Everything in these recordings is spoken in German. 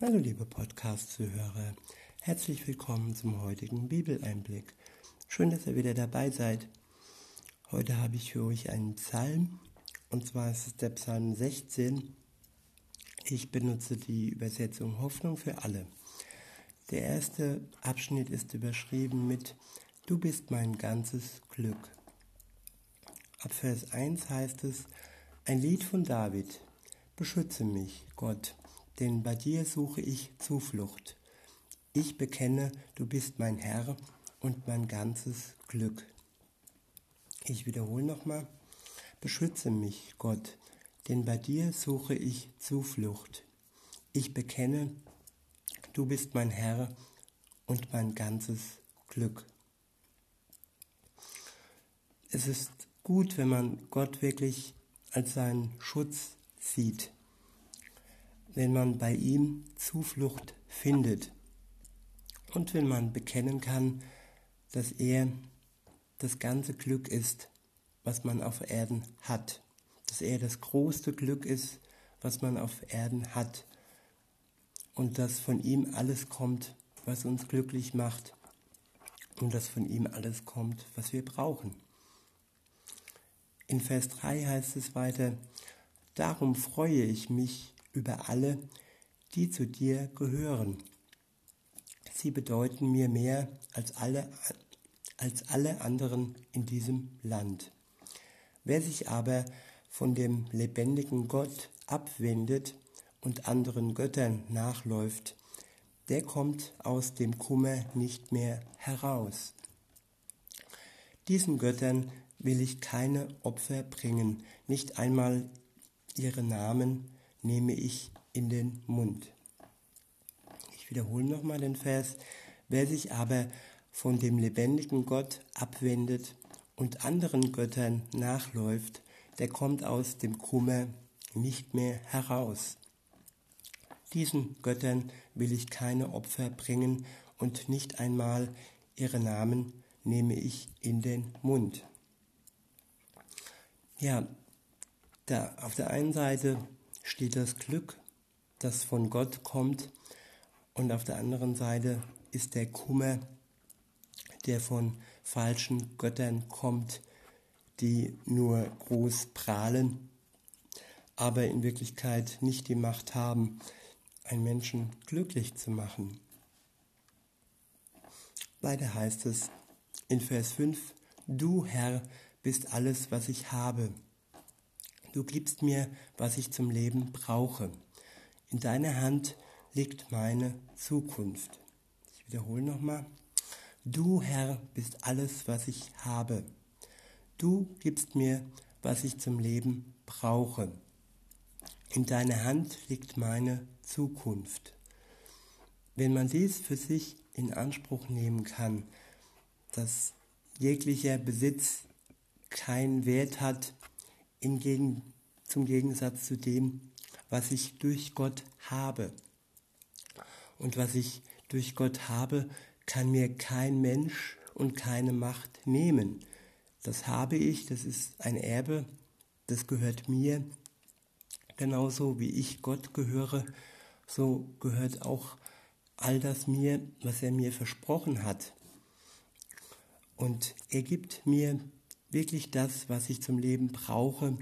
Hallo liebe Podcast-Zuhörer, herzlich willkommen zum heutigen Bibeleinblick. Schön, dass ihr wieder dabei seid. Heute habe ich für euch einen Psalm, und zwar ist es der Psalm 16. Ich benutze die Übersetzung Hoffnung für alle. Der erste Abschnitt ist überschrieben mit Du bist mein ganzes Glück. Ab Vers 1 heißt es, ein Lied von David, beschütze mich, Gott, denn bei dir suche ich Zuflucht. Ich bekenne, du bist mein Herr und mein ganzes Glück. Ich wiederhole nochmal, beschütze mich, Gott, denn bei dir suche ich Zuflucht. Ich bekenne, du bist mein Herr und mein ganzes Glück. Es ist gut, wenn man Gott wirklich als seinen Schutz sieht wenn man bei ihm Zuflucht findet und wenn man bekennen kann, dass er das ganze Glück ist, was man auf Erden hat, dass er das größte Glück ist, was man auf Erden hat. Und dass von ihm alles kommt, was uns glücklich macht. Und dass von ihm alles kommt, was wir brauchen. In Vers 3 heißt es weiter, Darum freue ich mich über alle, die zu dir gehören. Sie bedeuten mir mehr als alle, als alle anderen in diesem Land. Wer sich aber von dem lebendigen Gott abwendet und anderen Göttern nachläuft, der kommt aus dem Kummer nicht mehr heraus. Diesen Göttern will ich keine Opfer bringen, nicht einmal ihre Namen nehme ich in den Mund. Ich wiederhole nochmal den Vers. Wer sich aber von dem lebendigen Gott abwendet und anderen Göttern nachläuft, der kommt aus dem Kummer nicht mehr heraus. Diesen Göttern will ich keine Opfer bringen und nicht einmal ihre Namen nehme ich in den Mund. Ja, da auf der einen Seite steht das Glück, das von Gott kommt, und auf der anderen Seite ist der Kummer, der von falschen Göttern kommt, die nur groß prahlen, aber in Wirklichkeit nicht die Macht haben, einen Menschen glücklich zu machen. Weiter heißt es in Vers 5, Du Herr bist alles, was ich habe. Du gibst mir, was ich zum Leben brauche. In deiner Hand liegt meine Zukunft. Ich wiederhole nochmal. Du, Herr, bist alles, was ich habe. Du gibst mir, was ich zum Leben brauche. In deiner Hand liegt meine Zukunft. Wenn man dies für sich in Anspruch nehmen kann, dass jeglicher Besitz keinen Wert hat, im Gegen, zum Gegensatz zu dem, was ich durch Gott habe. Und was ich durch Gott habe, kann mir kein Mensch und keine Macht nehmen. Das habe ich, das ist ein Erbe, das gehört mir. Genauso wie ich Gott gehöre, so gehört auch all das mir, was er mir versprochen hat. Und er gibt mir wirklich das, was ich zum Leben brauche,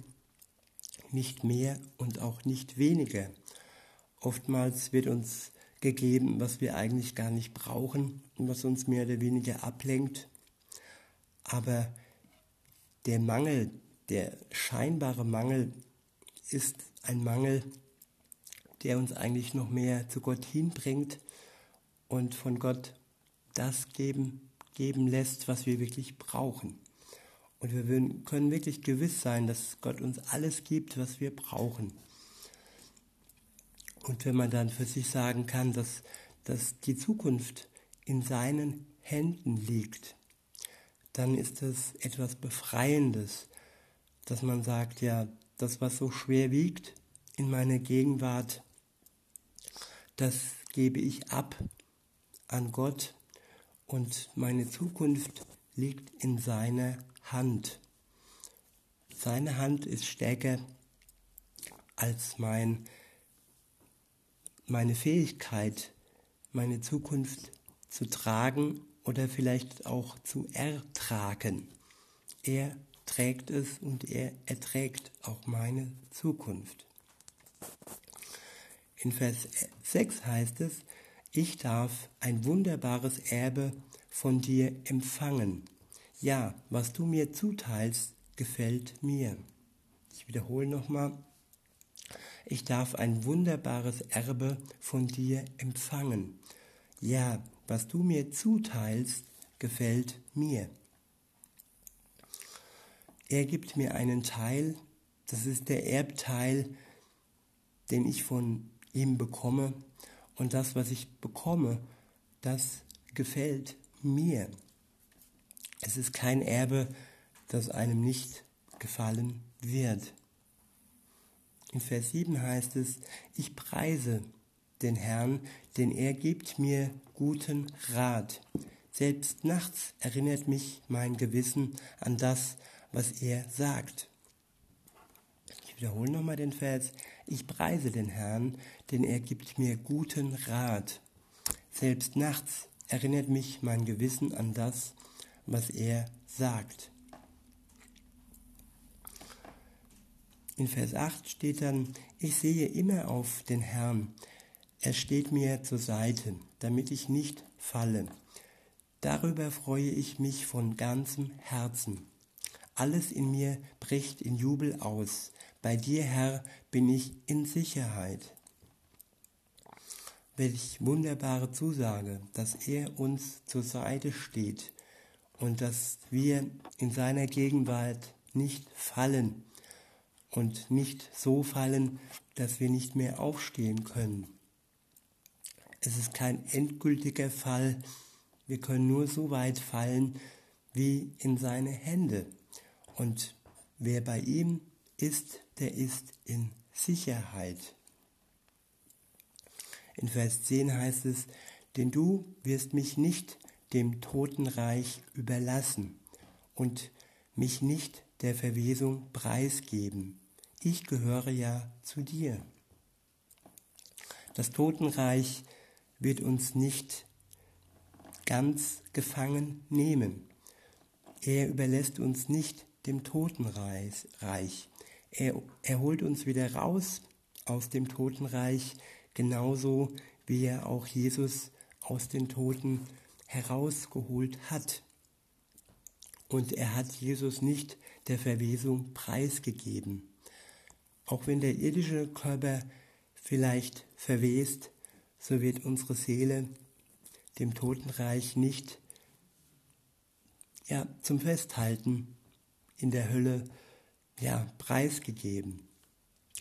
nicht mehr und auch nicht weniger. Oftmals wird uns gegeben, was wir eigentlich gar nicht brauchen und was uns mehr oder weniger ablenkt. Aber der Mangel, der scheinbare Mangel ist ein Mangel, der uns eigentlich noch mehr zu Gott hinbringt und von Gott das geben, geben lässt, was wir wirklich brauchen. Und wir können wirklich gewiss sein, dass Gott uns alles gibt, was wir brauchen. Und wenn man dann für sich sagen kann, dass, dass die Zukunft in seinen Händen liegt, dann ist das etwas Befreiendes, dass man sagt, ja, das, was so schwer wiegt in meiner Gegenwart, das gebe ich ab an Gott und meine Zukunft liegt in seiner Hand. Seine Hand ist stärker als mein, meine Fähigkeit, meine Zukunft zu tragen oder vielleicht auch zu ertragen. Er trägt es und er erträgt auch meine Zukunft. In Vers 6 heißt es, ich darf ein wunderbares Erbe von dir empfangen. Ja, was du mir zuteilst, gefällt mir. Ich wiederhole nochmal. Ich darf ein wunderbares Erbe von dir empfangen. Ja, was du mir zuteilst, gefällt mir. Er gibt mir einen Teil, das ist der Erbteil, den ich von ihm bekomme. Und das, was ich bekomme, das gefällt mir. Es ist kein Erbe, das einem nicht gefallen wird. In Vers 7 heißt es, ich preise den Herrn, denn er gibt mir guten Rat. Selbst nachts erinnert mich mein Gewissen an das, was er sagt. Ich wiederhole nochmal den Vers. Ich preise den Herrn, denn er gibt mir guten Rat. Selbst nachts erinnert mich mein Gewissen an das, was er sagt. In Vers 8 steht dann, ich sehe immer auf den Herrn. Er steht mir zur Seite, damit ich nicht falle. Darüber freue ich mich von ganzem Herzen. Alles in mir bricht in Jubel aus. Bei dir, Herr, bin ich in Sicherheit. Welch wunderbare Zusage, dass er uns zur Seite steht und dass wir in seiner Gegenwart nicht fallen und nicht so fallen, dass wir nicht mehr aufstehen können. Es ist kein endgültiger Fall, wir können nur so weit fallen wie in seine Hände. Und wer bei ihm ist, der ist in Sicherheit. In Vers 10 heißt es, denn du wirst mich nicht dem Totenreich überlassen und mich nicht der Verwesung preisgeben. Ich gehöre ja zu dir. Das Totenreich wird uns nicht ganz gefangen nehmen. Er überlässt uns nicht dem Totenreich. Er, er holt uns wieder raus aus dem Totenreich, genauso wie er auch Jesus aus den Toten herausgeholt hat. Und er hat Jesus nicht der Verwesung preisgegeben. Auch wenn der irdische Körper vielleicht verwest, so wird unsere Seele dem Totenreich nicht ja, zum Festhalten in der Hölle ja, preisgegeben.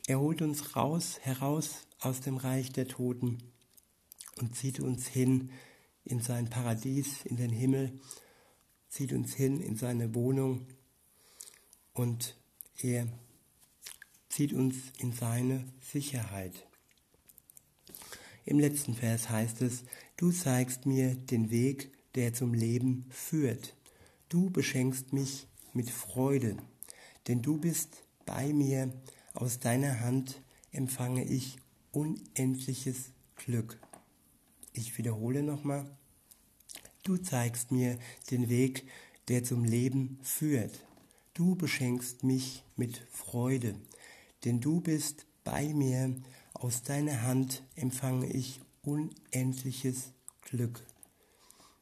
Er holt uns raus, heraus aus dem Reich der Toten und zieht uns hin in sein Paradies, in den Himmel, zieht uns hin in seine Wohnung und er zieht uns in seine Sicherheit. Im letzten Vers heißt es, du zeigst mir den Weg, der zum Leben führt. Du beschenkst mich mit Freude, denn du bist bei mir, aus deiner Hand empfange ich unendliches Glück. Ich wiederhole nochmal, du zeigst mir den Weg, der zum Leben führt. Du beschenkst mich mit Freude, denn du bist bei mir, aus deiner Hand empfange ich unendliches Glück.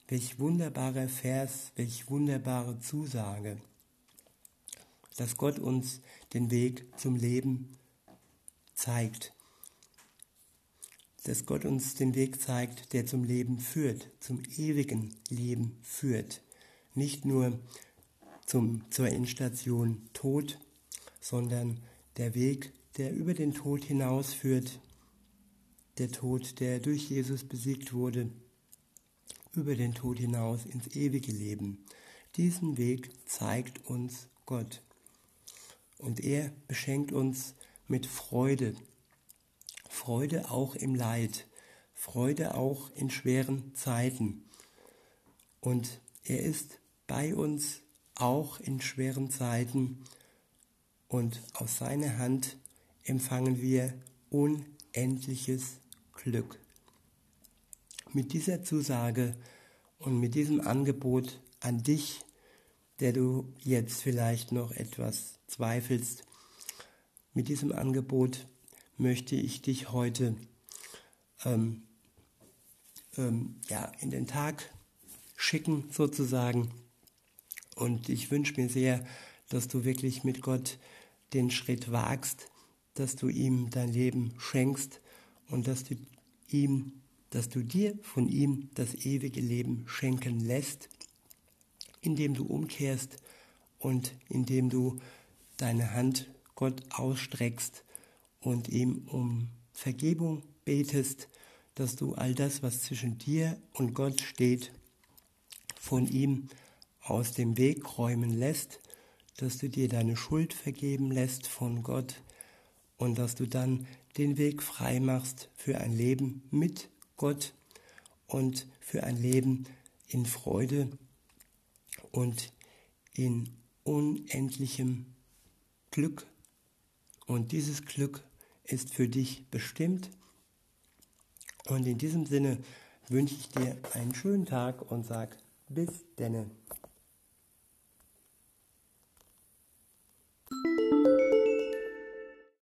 Welch wunderbarer Vers, welch wunderbare Zusage, dass Gott uns den Weg zum Leben zeigt. Dass Gott uns den Weg zeigt, der zum Leben führt, zum ewigen Leben führt. Nicht nur zum, zur Endstation Tod, sondern der Weg, der über den Tod hinausführt, der Tod, der durch Jesus besiegt wurde, über den Tod hinaus ins ewige Leben. Diesen Weg zeigt uns Gott. Und er beschenkt uns mit Freude. Freude auch im Leid. Freude auch in schweren Zeiten. Und er ist bei uns auch in schweren Zeiten. Und aus seiner Hand empfangen wir unendliches Glück. Mit dieser Zusage und mit diesem Angebot an dich, der du jetzt vielleicht noch etwas zweifelst, mit diesem Angebot möchte ich dich heute ähm, ähm, ja, in den Tag schicken sozusagen. Und ich wünsche mir sehr, dass du wirklich mit Gott den Schritt wagst, dass du ihm dein Leben schenkst und dass du ihm, dass du dir von ihm das ewige Leben schenken lässt, indem du umkehrst und indem du deine Hand Gott ausstreckst und ihm um Vergebung betest, dass du all das, was zwischen dir und Gott steht, von ihm aus dem Weg räumen lässt, dass du dir deine Schuld vergeben lässt von Gott und dass du dann den Weg frei machst für ein Leben mit Gott und für ein Leben in Freude und in unendlichem Glück. Und dieses Glück ist für dich bestimmt. Und in diesem Sinne wünsche ich dir einen schönen Tag und sag bis denne.